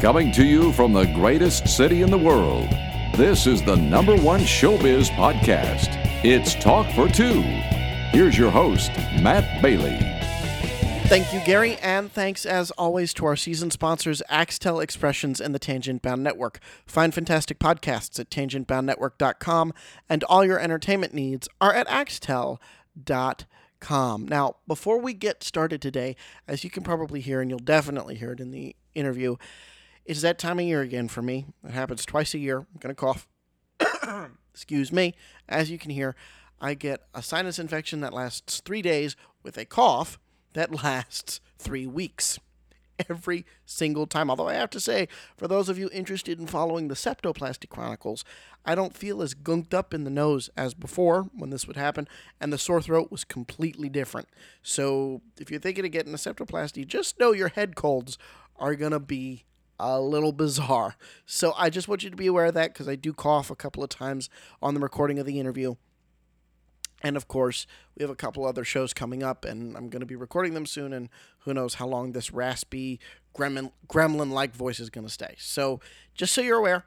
Coming to you from the greatest city in the world, this is the number one showbiz podcast. It's Talk for Two. Here's your host, Matt Bailey. Thank you, Gary, and thanks as always to our season sponsors, Axtell Expressions and the Tangent Bound Network. Find fantastic podcasts at tangentboundnetwork.com, and all your entertainment needs are at axtell.com. Now, before we get started today, as you can probably hear, and you'll definitely hear it in the interview, it's that time of year again for me. It happens twice a year. I'm going to cough. Excuse me. As you can hear, I get a sinus infection that lasts three days with a cough that lasts three weeks every single time. Although I have to say, for those of you interested in following the Septoplasty Chronicles, I don't feel as gunked up in the nose as before when this would happen, and the sore throat was completely different. So if you're thinking of getting a septoplasty, just know your head colds are going to be a little bizarre. So I just want you to be aware of that because I do cough a couple of times on the recording of the interview. And of course, we have a couple other shows coming up, and I'm going to be recording them soon. And who knows how long this raspy, gremlin like voice is going to stay. So, just so you're aware,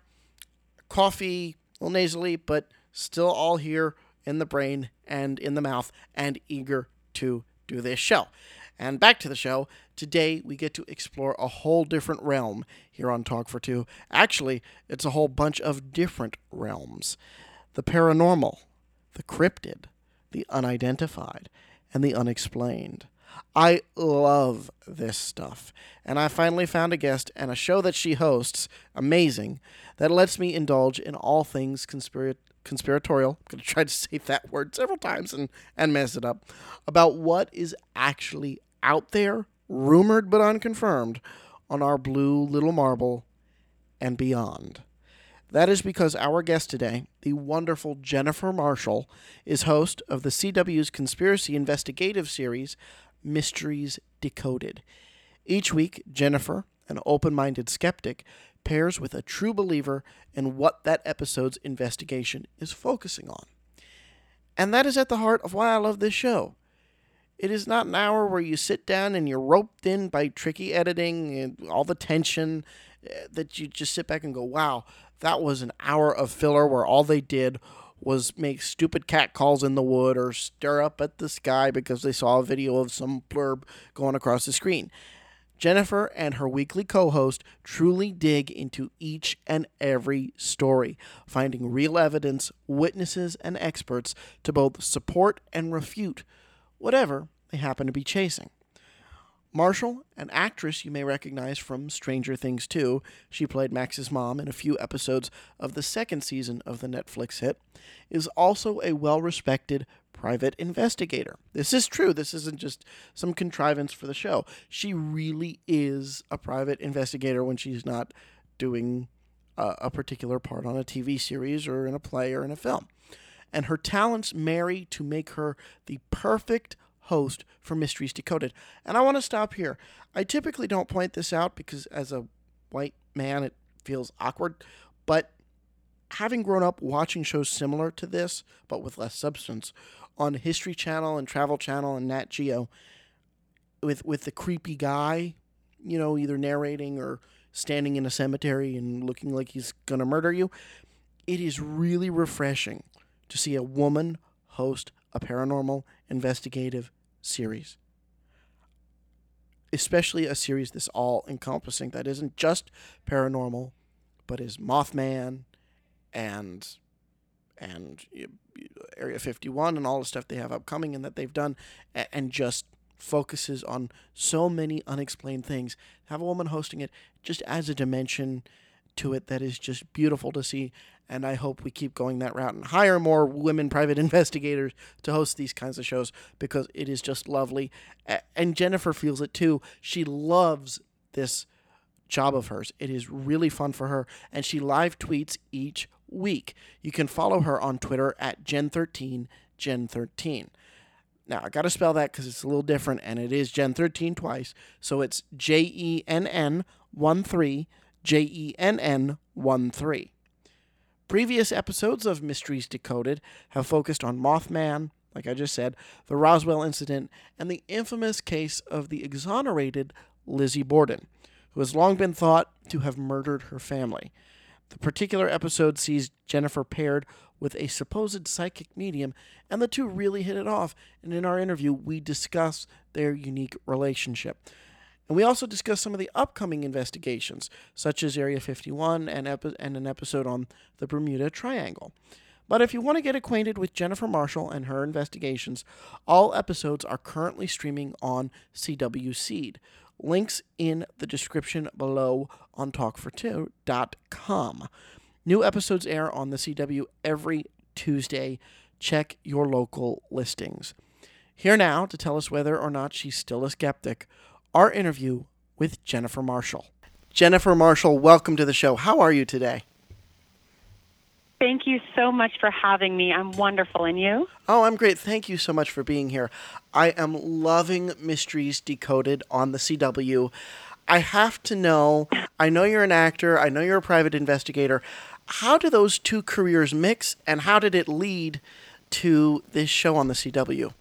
coffee, a little nasally, but still all here in the brain and in the mouth, and eager to do this show. And back to the show. Today, we get to explore a whole different realm here on Talk for Two. Actually, it's a whole bunch of different realms the paranormal, the cryptid the unidentified, and the unexplained. I love this stuff. And I finally found a guest and a show that she hosts, amazing, that lets me indulge in all things conspira- conspiratorial. I'm going to try to say that word several times and, and mess it up. About what is actually out there, rumored but unconfirmed, on our blue little marble and beyond. That is because our guest today, the wonderful Jennifer Marshall, is host of the CW's conspiracy investigative series, Mysteries Decoded. Each week, Jennifer, an open minded skeptic, pairs with a true believer in what that episode's investigation is focusing on. And that is at the heart of why I love this show. It is not an hour where you sit down and you're roped in by tricky editing and all the tension eh, that you just sit back and go, wow, that was an hour of filler where all they did was make stupid cat calls in the wood or stare up at the sky because they saw a video of some blurb going across the screen. Jennifer and her weekly co host truly dig into each and every story, finding real evidence, witnesses, and experts to both support and refute whatever they happen to be chasing. Marshall, an actress you may recognize from Stranger Things 2, she played Max's mom in a few episodes of the second season of the Netflix hit, is also a well respected private investigator. This is true. This isn't just some contrivance for the show. She really is a private investigator when she's not doing a, a particular part on a TV series or in a play or in a film. And her talents marry to make her the perfect host for Mysteries Decoded. And I want to stop here. I typically don't point this out because as a white man, it feels awkward. But having grown up watching shows similar to this, but with less substance, on History Channel and Travel Channel and Nat Geo, with with the creepy guy, you know, either narrating or standing in a cemetery and looking like he's gonna murder you, it is really refreshing to see a woman host a paranormal investigative series. Especially a series this all encompassing that isn't just paranormal, but is Mothman and and Area 51 and all the stuff they have upcoming and that they've done and just focuses on so many unexplained things. Have a woman hosting it just adds a dimension to it that is just beautiful to see and I hope we keep going that route and hire more women private investigators to host these kinds of shows because it is just lovely. And Jennifer feels it too. She loves this job of hers. It is really fun for her, and she live tweets each week. You can follow her on Twitter at Jenn13 Jenn13. Now, I got to spell that because it's a little different, and it is Gen 13 twice. So it's J E N N 1 3, J E N N 1 3. Previous episodes of Mysteries Decoded have focused on Mothman, like I just said, the Roswell incident, and the infamous case of the exonerated Lizzie Borden, who has long been thought to have murdered her family. The particular episode sees Jennifer paired with a supposed psychic medium, and the two really hit it off. And in our interview, we discuss their unique relationship. And we also discuss some of the upcoming investigations, such as Area 51 and, epi- and an episode on the Bermuda Triangle. But if you want to get acquainted with Jennifer Marshall and her investigations, all episodes are currently streaming on CW Seed. Links in the description below on talkfor2.com. New episodes air on the CW every Tuesday. Check your local listings. Here now to tell us whether or not she's still a skeptic, our interview with Jennifer Marshall. Jennifer Marshall, welcome to the show. How are you today? Thank you so much for having me. I'm wonderful. And you? Oh, I'm great. Thank you so much for being here. I am loving Mysteries Decoded on the CW. I have to know, I know you're an actor, I know you're a private investigator. How do those two careers mix, and how did it lead to this show on the CW?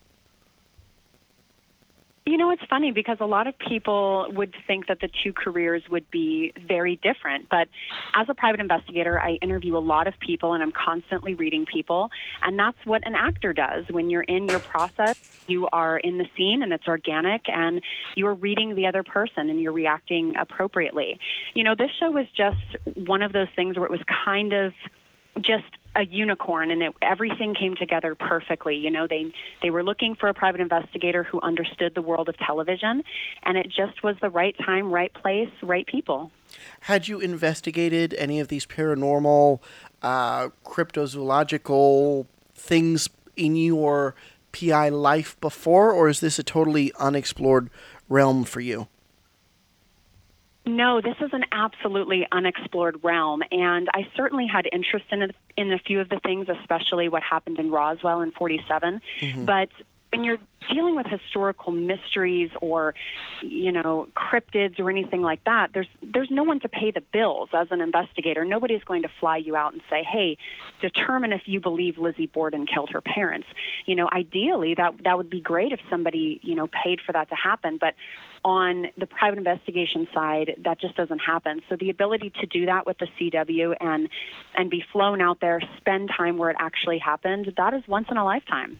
You know, it's funny because a lot of people would think that the two careers would be very different. But as a private investigator, I interview a lot of people and I'm constantly reading people. And that's what an actor does. When you're in your process, you are in the scene and it's organic and you're reading the other person and you're reacting appropriately. You know, this show was just one of those things where it was kind of just a unicorn and it, everything came together perfectly. You know they they were looking for a private investigator who understood the world of television and it just was the right time right place right people. Had you investigated any of these paranormal uh, cryptozoological things in your pi life before or is this a totally unexplored realm for you no, this is an absolutely unexplored realm, and I certainly had interest in it, in a few of the things, especially what happened in Roswell in '47. Mm-hmm. But when you're dealing with historical mysteries or you know cryptids or anything like that there's there's no one to pay the bills as an investigator nobody's going to fly you out and say hey determine if you believe Lizzie Borden killed her parents you know ideally that that would be great if somebody you know paid for that to happen but on the private investigation side, that just doesn't happen. So the ability to do that with the CW and and be flown out there, spend time where it actually happened, that is once in a lifetime.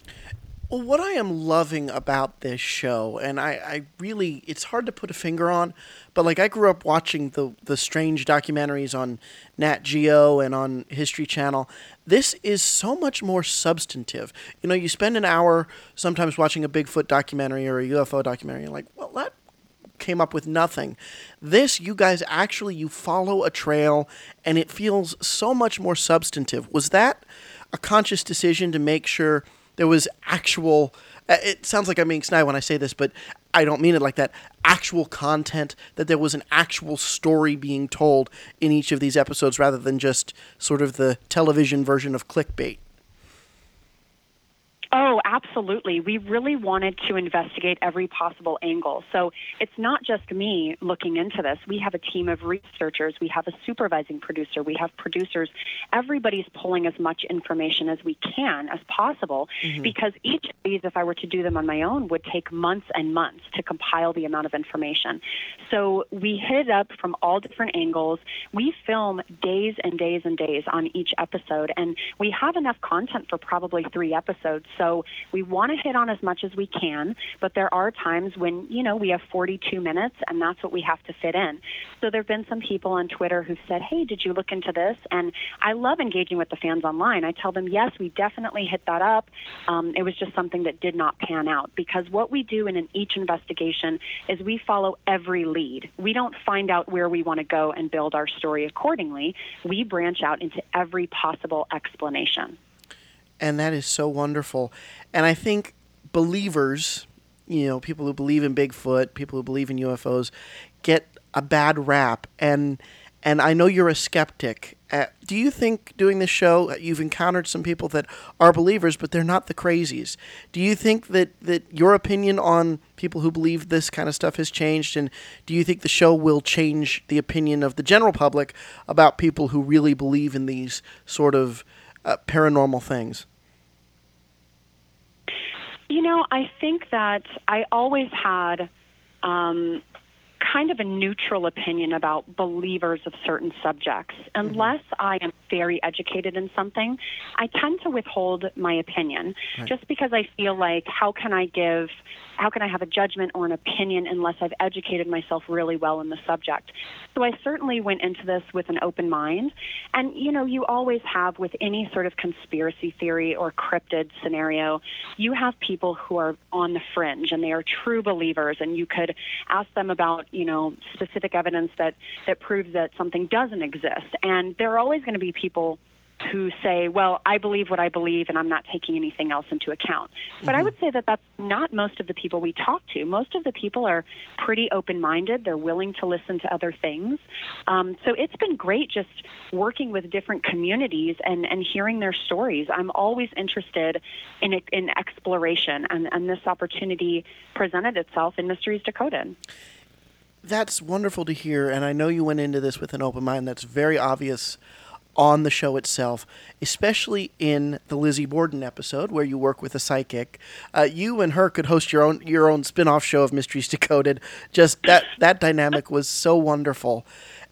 Well, what I am loving about this show, and I, I really, it's hard to put a finger on, but like I grew up watching the the strange documentaries on Nat Geo and on History Channel. This is so much more substantive. You know, you spend an hour sometimes watching a Bigfoot documentary or a UFO documentary, and like, well, that came up with nothing. This, you guys actually you follow a trail, and it feels so much more substantive. Was that a conscious decision to make sure there was actual? Uh, it sounds like I'm being snide when I say this, but I don't mean it like that. Actual content, that there was an actual story being told in each of these episodes rather than just sort of the television version of clickbait. Oh, absolutely. We really wanted to investigate every possible angle. So it's not just me looking into this. We have a team of researchers, we have a supervising producer, we have producers. Everybody's pulling as much information as we can as possible mm-hmm. because each of these, if I were to do them on my own, would take months and months to compile the amount of information. So we hit it up from all different angles. We film days and days and days on each episode, and we have enough content for probably three episodes. So we want to hit on as much as we can, but there are times when, you know, we have 42 minutes and that's what we have to fit in. So there have been some people on Twitter who said, hey, did you look into this? And I love engaging with the fans online. I tell them, yes, we definitely hit that up. Um, it was just something that did not pan out because what we do in an, each investigation is we follow every lead. We don't find out where we want to go and build our story accordingly. We branch out into every possible explanation and that is so wonderful. And I think believers, you know, people who believe in Bigfoot, people who believe in UFOs, get a bad rap. And and I know you're a skeptic. Uh, do you think doing this show uh, you've encountered some people that are believers, but they're not the crazies? Do you think that that your opinion on people who believe this kind of stuff has changed, and do you think the show will change the opinion of the general public about people who really believe in these sort of uh, paranormal things? You know, I think that I always had um, kind of a neutral opinion about believers of certain subjects. Unless mm-hmm. I am very educated in something, I tend to withhold my opinion right. just because I feel like how can I give how can I have a judgment or an opinion unless I've educated myself really well in the subject? So I certainly went into this with an open mind. And, you know, you always have with any sort of conspiracy theory or cryptid scenario, you have people who are on the fringe and they are true believers. And you could ask them about, you know, specific evidence that, that proves that something doesn't exist. And there are always going to be people who say, well, I believe what I believe and I'm not taking anything else into account. But mm-hmm. I would say that that's not most of the people we talk to. Most of the people are pretty open minded, they're willing to listen to other things. Um, so it's been great just working with different communities and, and hearing their stories. I'm always interested in, in exploration, and, and this opportunity presented itself in Mysteries Decoded. That's wonderful to hear, and I know you went into this with an open mind. That's very obvious on the show itself, especially in the Lizzie Borden episode where you work with a psychic. Uh, you and her could host your own your own spin-off show of Mysteries Decoded. Just that that dynamic was so wonderful.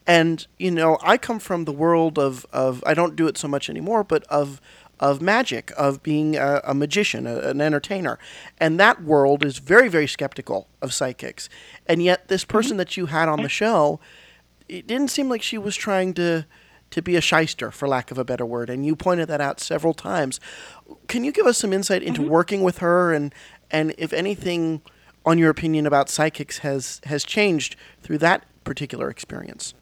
And you know, I come from the world of, of I don't do it so much anymore, but of of magic, of being a, a magician, a, an entertainer. And that world is very, very skeptical of psychics. And yet this person mm-hmm. that you had on the show, it didn't seem like she was trying to to be a shyster, for lack of a better word, and you pointed that out several times. Can you give us some insight into mm-hmm. working with her, and and if anything, on your opinion about psychics has has changed through that particular experience?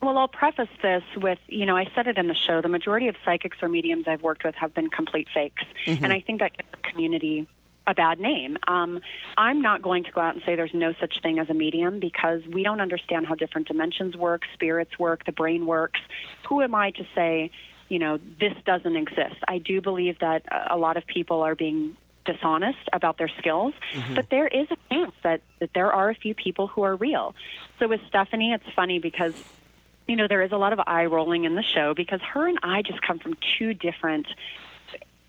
Well, I'll preface this with, you know, I said it in the show. The majority of psychics or mediums I've worked with have been complete fakes, mm-hmm. and I think that gives the community a bad name. Um, I'm not going to go out and say there's no such thing as a medium because we don't understand how different dimensions work, spirits work, the brain works. Who am I to say, you know, this doesn't exist? I do believe that a lot of people are being dishonest about their skills, mm-hmm. but there is a chance that, that there are a few people who are real. So with Stephanie, it's funny because you know, there is a lot of eye rolling in the show because her and I just come from two different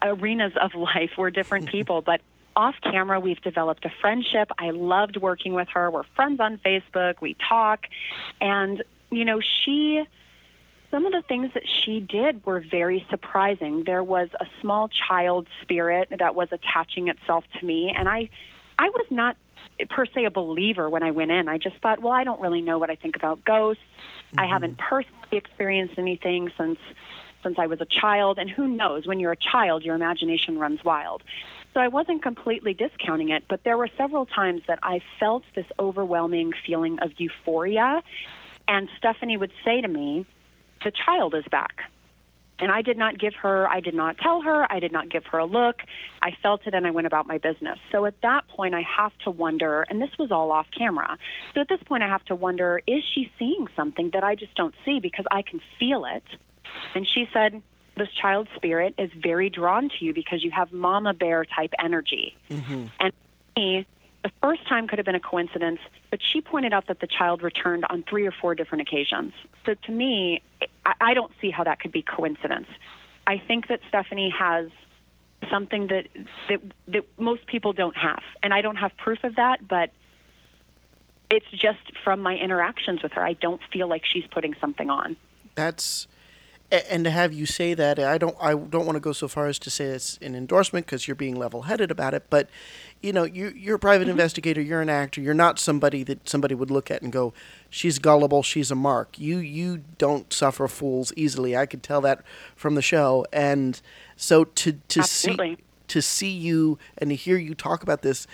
arenas of life. We're different people, but off camera, we've developed a friendship. I loved working with her. We're friends on Facebook. We talk. And, you know, she, some of the things that she did were very surprising. There was a small child spirit that was attaching itself to me. And I, I was not per se a believer when I went in. I just thought, well, I don't really know what I think about ghosts. Mm-hmm. I haven't personally experienced anything since since I was a child, and who knows, when you're a child, your imagination runs wild. So I wasn't completely discounting it, but there were several times that I felt this overwhelming feeling of euphoria. And Stephanie would say to me, The child is back. And I did not give her, I did not tell her, I did not give her a look. I felt it and I went about my business. So at that point, I have to wonder, and this was all off camera. So at this point, I have to wonder, is she seeing something that I just don't see because I can feel it? And she said, this child spirit is very drawn to you because you have mama bear type energy. Mm-hmm. And me, the first time could have been a coincidence, but she pointed out that the child returned on three or four different occasions. So to me, I, I don't see how that could be coincidence. I think that Stephanie has something that, that that most people don't have, and I don't have proof of that, but it's just from my interactions with her. I don't feel like she's putting something on. That's and to have you say that, I don't, I don't want to go so far as to say it's an endorsement because you're being level-headed about it. But, you know, you, you're a private mm-hmm. investigator. You're an actor. You're not somebody that somebody would look at and go, "She's gullible. She's a mark." You, you don't suffer fools easily. I could tell that from the show. And so to to Absolutely. see to see you and to hear you talk about this,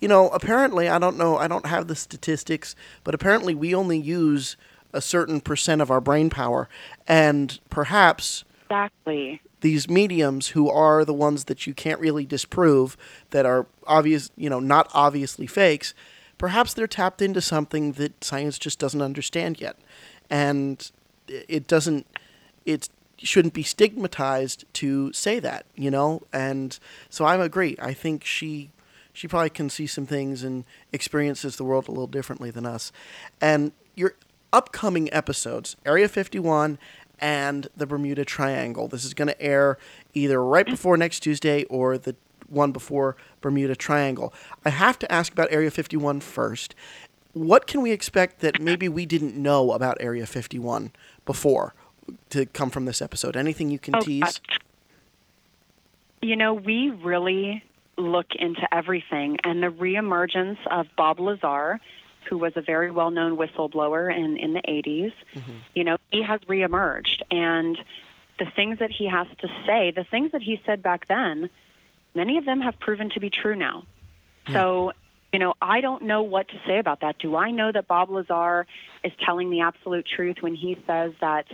you know, apparently I don't know. I don't have the statistics, but apparently we only use a certain percent of our brain power, and perhaps exactly these mediums who are the ones that you can't really disprove that are obvious, you know, not obviously fakes. Perhaps they're tapped into something that science just doesn't understand yet, and it doesn't. It shouldn't be stigmatized to say that, you know. And so I agree. I think she she probably can see some things and experiences the world a little differently than us. And you're upcoming episodes Area 51 and the Bermuda Triangle. This is going to air either right before next Tuesday or the one before Bermuda Triangle. I have to ask about Area 51 first. what can we expect that maybe we didn't know about Area 51 before to come from this episode? Anything you can Oh, tease? uh, You know, we really look into everything, and the reemergence of Bob Lazar, who was a very well known whistleblower in, in the 80s, mm-hmm. you know, he has reemerged. And the things that he has to say, the things that he said back then, many of them have proven to be true now. Hmm. So, you know, I don't know what to say about that. Do I know that Bob Lazar is telling the absolute truth when he says that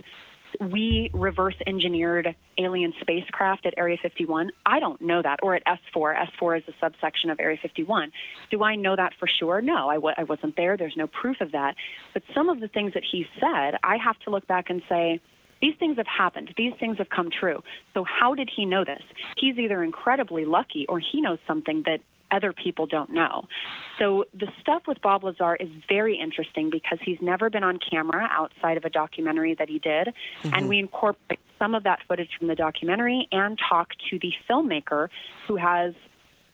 we reverse engineered alien spacecraft at Area 51? I don't know that. Or at S4. S4 is a subsection of Area 51. Do I know that for sure? No, I w- I wasn't there. There's no proof of that. But some of the things that he said, I have to look back and say, these things have happened. These things have come true. So how did he know this? He's either incredibly lucky or he knows something that other people don't know. So the stuff with Bob Lazar is very interesting because he's never been on camera outside of a documentary that he did. And we incorporate some of that footage from the documentary and talk to the filmmaker who has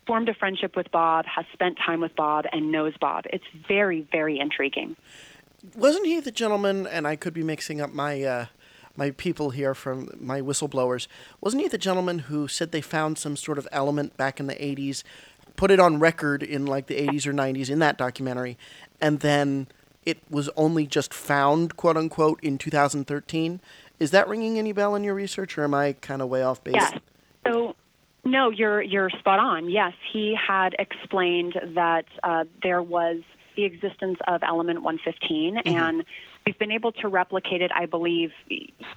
formed a friendship with Bob, has spent time with Bob, and knows Bob. It's very, very intriguing. Wasn't he the gentleman? And I could be mixing up my uh, my people here from my whistleblowers. Wasn't he the gentleman who said they found some sort of element back in the '80s, put it on record in like the '80s or '90s in that documentary, and then it was only just found, quote unquote, in 2013? Is that ringing any bell in your research, or am I kind of way off base? Yes. So, no, you're you're spot on. Yes, he had explained that uh, there was the existence of element 115, and we've been able to replicate it. I believe,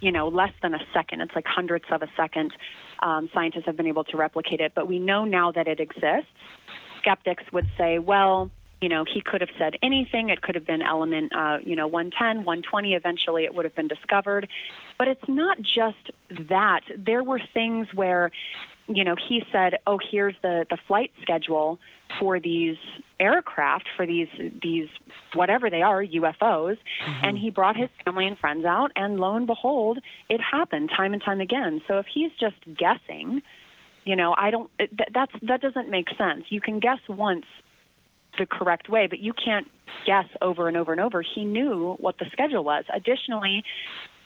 you know, less than a second. It's like hundredths of a second. Um, scientists have been able to replicate it, but we know now that it exists. Skeptics would say, well. You know, he could have said anything. It could have been element, uh, you know, 110, 120. Eventually, it would have been discovered. But it's not just that. There were things where, you know, he said, "Oh, here's the the flight schedule for these aircraft, for these these whatever they are, UFOs," mm-hmm. and he brought his family and friends out, and lo and behold, it happened time and time again. So if he's just guessing, you know, I don't. That, that's that doesn't make sense. You can guess once the correct way, but you can't guess over and over and over. He knew what the schedule was. Additionally,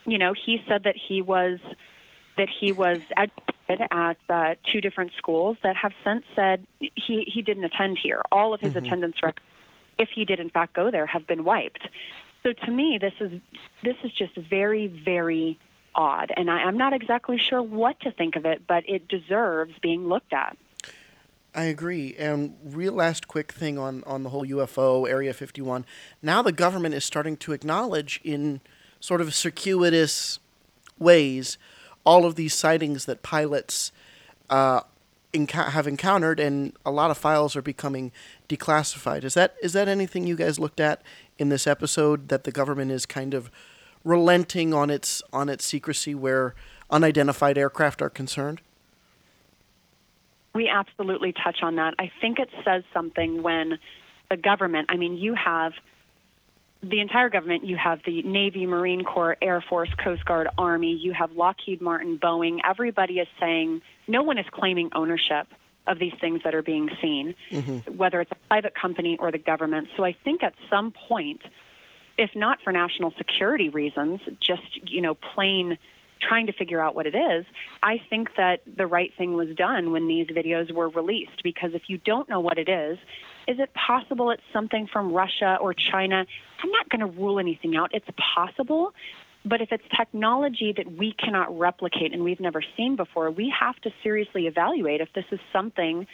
you know, he said that he was that he was educated at uh, two different schools that have since said he he didn't attend here. All of his attendance records, if he did in fact go there, have been wiped. So to me, this is this is just very very odd, and I, I'm not exactly sure what to think of it, but it deserves being looked at. I agree. And real last quick thing on, on the whole UFO Area 51. Now the government is starting to acknowledge in sort of circuitous ways all of these sightings that pilots uh, have encountered, and a lot of files are becoming declassified. Is that is that anything you guys looked at in this episode that the government is kind of relenting on its on its secrecy where unidentified aircraft are concerned? We absolutely touch on that. I think it says something when the government, I mean, you have the entire government, you have the Navy, Marine Corps, Air Force, Coast Guard, Army, you have Lockheed Martin, Boeing. Everybody is saying no one is claiming ownership of these things that are being seen, mm-hmm. whether it's a private company or the government. So I think at some point, if not for national security reasons, just, you know, plain trying to figure out what it is, I think that the right thing was done when these videos were released because if you don't know what it is, is it possible it's something from Russia or China? I'm not going to rule anything out. It's possible. But if it's technology that we cannot replicate and we've never seen before, we have to seriously evaluate if this is something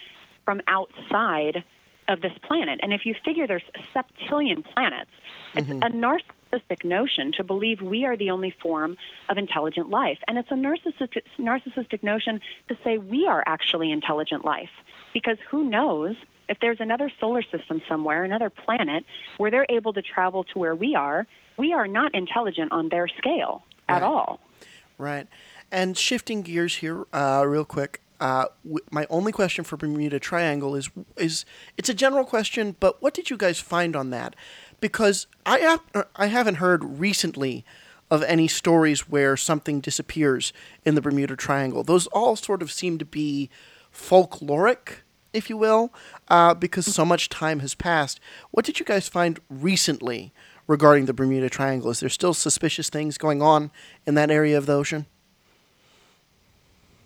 from outside of this planet. And if you figure there's septillion planets, it's mm-hmm. a narcissistic notion to believe we are the only form of intelligent life. And it's a narcissistic, narcissistic notion to say we are actually intelligent life. Because who knows if there's another solar system somewhere, another planet, where they're able to travel to where we are, we are not intelligent on their scale at Right. all. Right. And shifting gears here, uh, real quick. Uh, w- my only question for Bermuda Triangle is is it's a general question, but what did you guys find on that? Because I have, uh, I haven't heard recently of any stories where something disappears in the Bermuda Triangle. Those all sort of seem to be folkloric if you will, uh, because so much time has passed. What did you guys find recently regarding the Bermuda Triangle? Is there still suspicious things going on in that area of the ocean?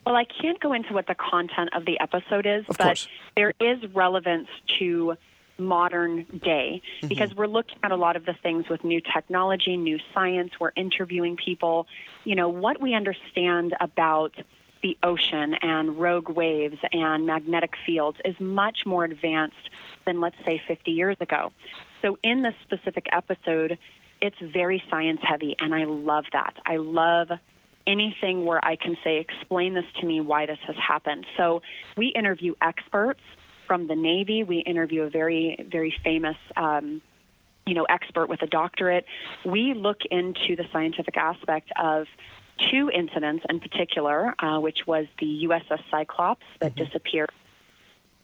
Well, I can't go into what the content of the episode is, Of but course. there is relevance to modern day because we're looking at a lot of the things with new technology, new science. We're interviewing people. You know, what we understand about the ocean and rogue waves and magnetic fields is much more advanced than, let's say, 50 years ago. So, in this specific episode, it's very science heavy, and I love that. I love anything where I can say, explain this to me why this has happened. So we interview experts from the Navy. We interview a very, very famous, um, you know, expert with a doctorate. We look into the scientific aspect of two incidents in particular, uh, which was the USS Cyclops that disappeared.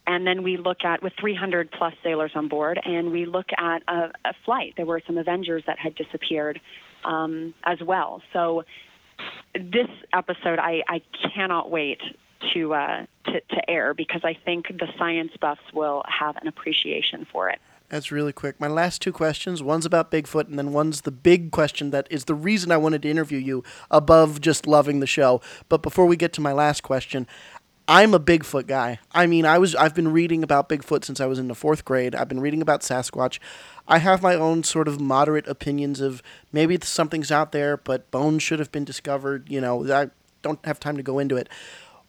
And then we look at, with 300 plus sailors on board, and we look at a, a flight. There were some Avengers that had disappeared um, as well. So this episode, I, I cannot wait to, uh, to to air because I think the science buffs will have an appreciation for it. That's really quick. My last two questions one's about Bigfoot, and then one's the big question that is the reason I wanted to interview you above just loving the show. But before we get to my last question, I'm a Bigfoot guy. I mean, I was I've been reading about Bigfoot since I was in the fourth grade. I've been reading about Sasquatch. I have my own sort of moderate opinions of maybe something's out there, but bones should have been discovered. You know, I don't have time to go into it.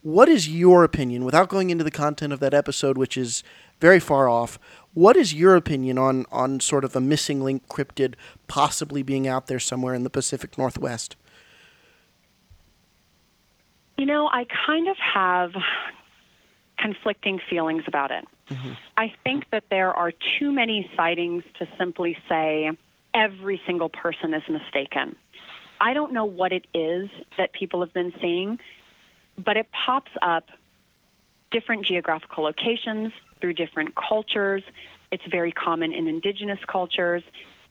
What is your opinion, without going into the content of that episode, which is very far off? What is your opinion on on sort of a missing link cryptid possibly being out there somewhere in the Pacific Northwest? You know, I kind of have conflicting feelings about it. Mm-hmm. I think that there are too many sightings to simply say every single person is mistaken. I don't know what it is that people have been seeing, but it pops up different geographical locations through different cultures. It's very common in indigenous cultures.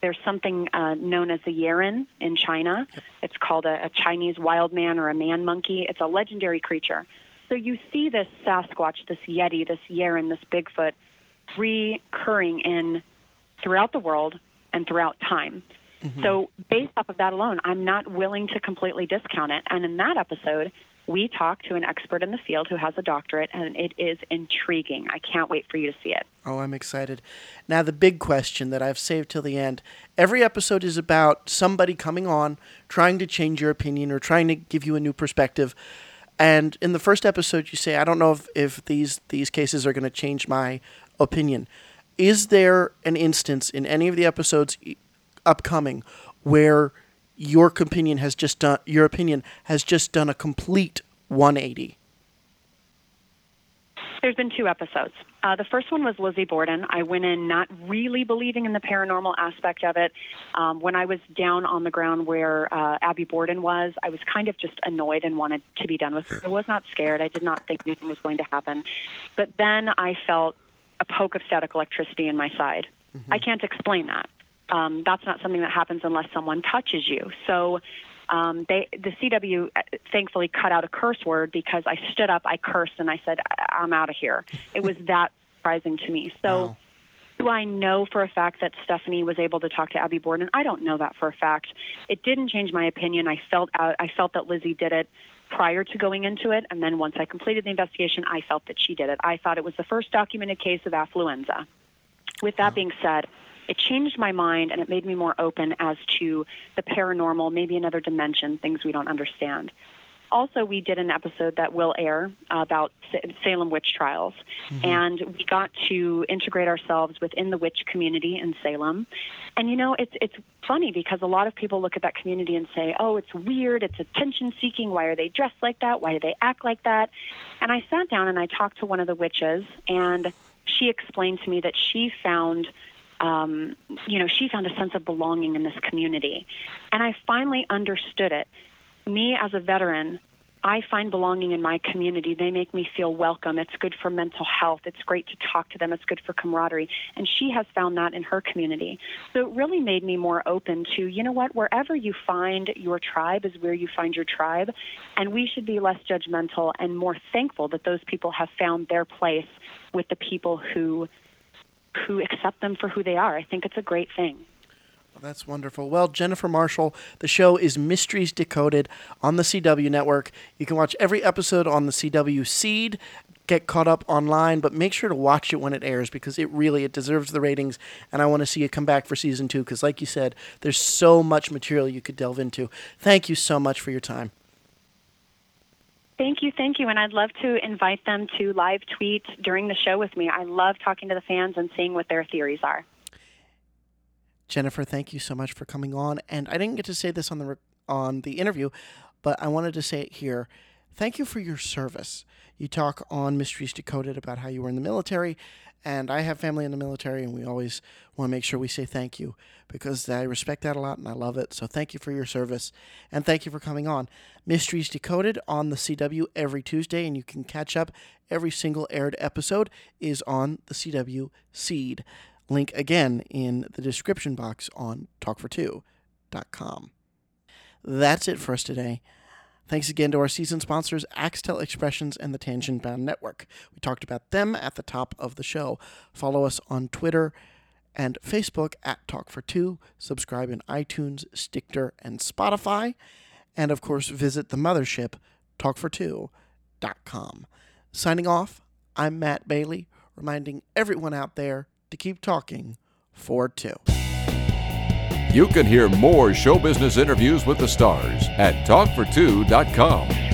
There's something uh, known as the Yeren in China. It's called a, a Chinese wild man or a man monkey. It's a legendary creature. So you see this Sasquatch, this Yeti, this Yeren, this Bigfoot recurring in throughout the world and throughout time. So based off of that alone, I'm not willing to completely discount it. And in that episode, we talk to an expert in the field who has a doctorate, and it is intriguing. I can't wait for you to see it. Oh, I'm excited. Now, the big question that I've saved till the end every episode is about somebody coming on, trying to change your opinion or trying to give you a new perspective. And in the first episode, you say, I don't know if, if these, these cases are going to change my opinion. Is there an instance in any of the episodes upcoming where your opinion has just done your opinion has just done a complete 180? There's been two episodes. Uh, the first one was Lizzie Borden. I went in not really believing in the paranormal aspect of it. Um, when I was down on the ground where uh, Abby Borden was, I was kind of just annoyed and wanted to be done with it. I was not scared. I did not think anything was going to happen. But then I felt a poke of static electricity in my side. I can't explain that. Um, that's not something that happens unless someone touches you. So um, they, the CW uh, thankfully cut out a curse word because I stood up, I cursed, and I said, "I- "I'm out of here." It was that surprising to me. So, Wow. do I know for a fact that Stephanie was able to talk to Abby Borden? I don't know that for a fact. It didn't change my opinion. I felt out, I felt that Lizzie did it prior to going into it, and then once I completed the investigation, I felt that she did it. I thought it was the first documented case of affluenza. With that being said, it changed my mind and it made me more open as to the paranormal, maybe another dimension, things we don't understand. Also, we did an episode that will air about Salem witch trials, mm-hmm. and we got to integrate ourselves within the witch community in Salem. And you know, it's it's funny because a lot of people look at that community and say, "Oh, it's weird. It's attention seeking. Why are they dressed like that? Why do they act like that?" And I sat down and I talked to one of the witches, and she explained to me that she found um, you know, she found a sense of belonging in this community. And I finally understood it. Me as a veteran, I find belonging in my community. They make me feel welcome. It's good for mental health. It's great to talk to them. It's good for camaraderie. And she has found that in her community. So it really made me more open to, you know what, wherever you find your tribe is where you find your tribe. And we should be less judgmental and more thankful that those people have found their place with the people who who accept them for who they are. I think it's a great thing. Well, that's wonderful. Well, Jennifer Marshall, the show is Mysteries Decoded on the CW network. You can watch every episode on the CW Seed. Get caught up online, but make sure to watch it when it airs because it really it deserves the ratings. And I want to see it come back for season two because, like you said, there's so much material you could delve into. Thank you so much for your time. Thank you, thank you. And I'd love to invite them to live tweet during the show with me. I love talking to the fans and seeing what their theories are. Jennifer, thank you so much for coming on. And I didn't get to say this on the on the interview, but I wanted to say it here. Thank you for your service. You talk on Mysteries Decoded about how you were in the military, and I have family in the military, and we always want to make sure we say thank you because I respect that a lot and I love it. So thank you for your service, and thank you for coming on. Mysteries Decoded on the CW every Tuesday, and you can catch up. Every single aired episode is on the CW Seed. Link again in the description box on talkfor2.com. That's it for us today. Thanks again to our season sponsors, Axtell Expressions and the Tangent Bound Network. We talked about them at the top of the show. Follow us on Twitter and Facebook at Talk4Two. Subscribe in iTunes, Stitcher, and Spotify. And of course, visit the mothership, talkfor2.com. Signing off, I'm Matt Bailey, reminding everyone out there to keep talking for two. You can hear more show business interviews with the stars at talkfor2.com.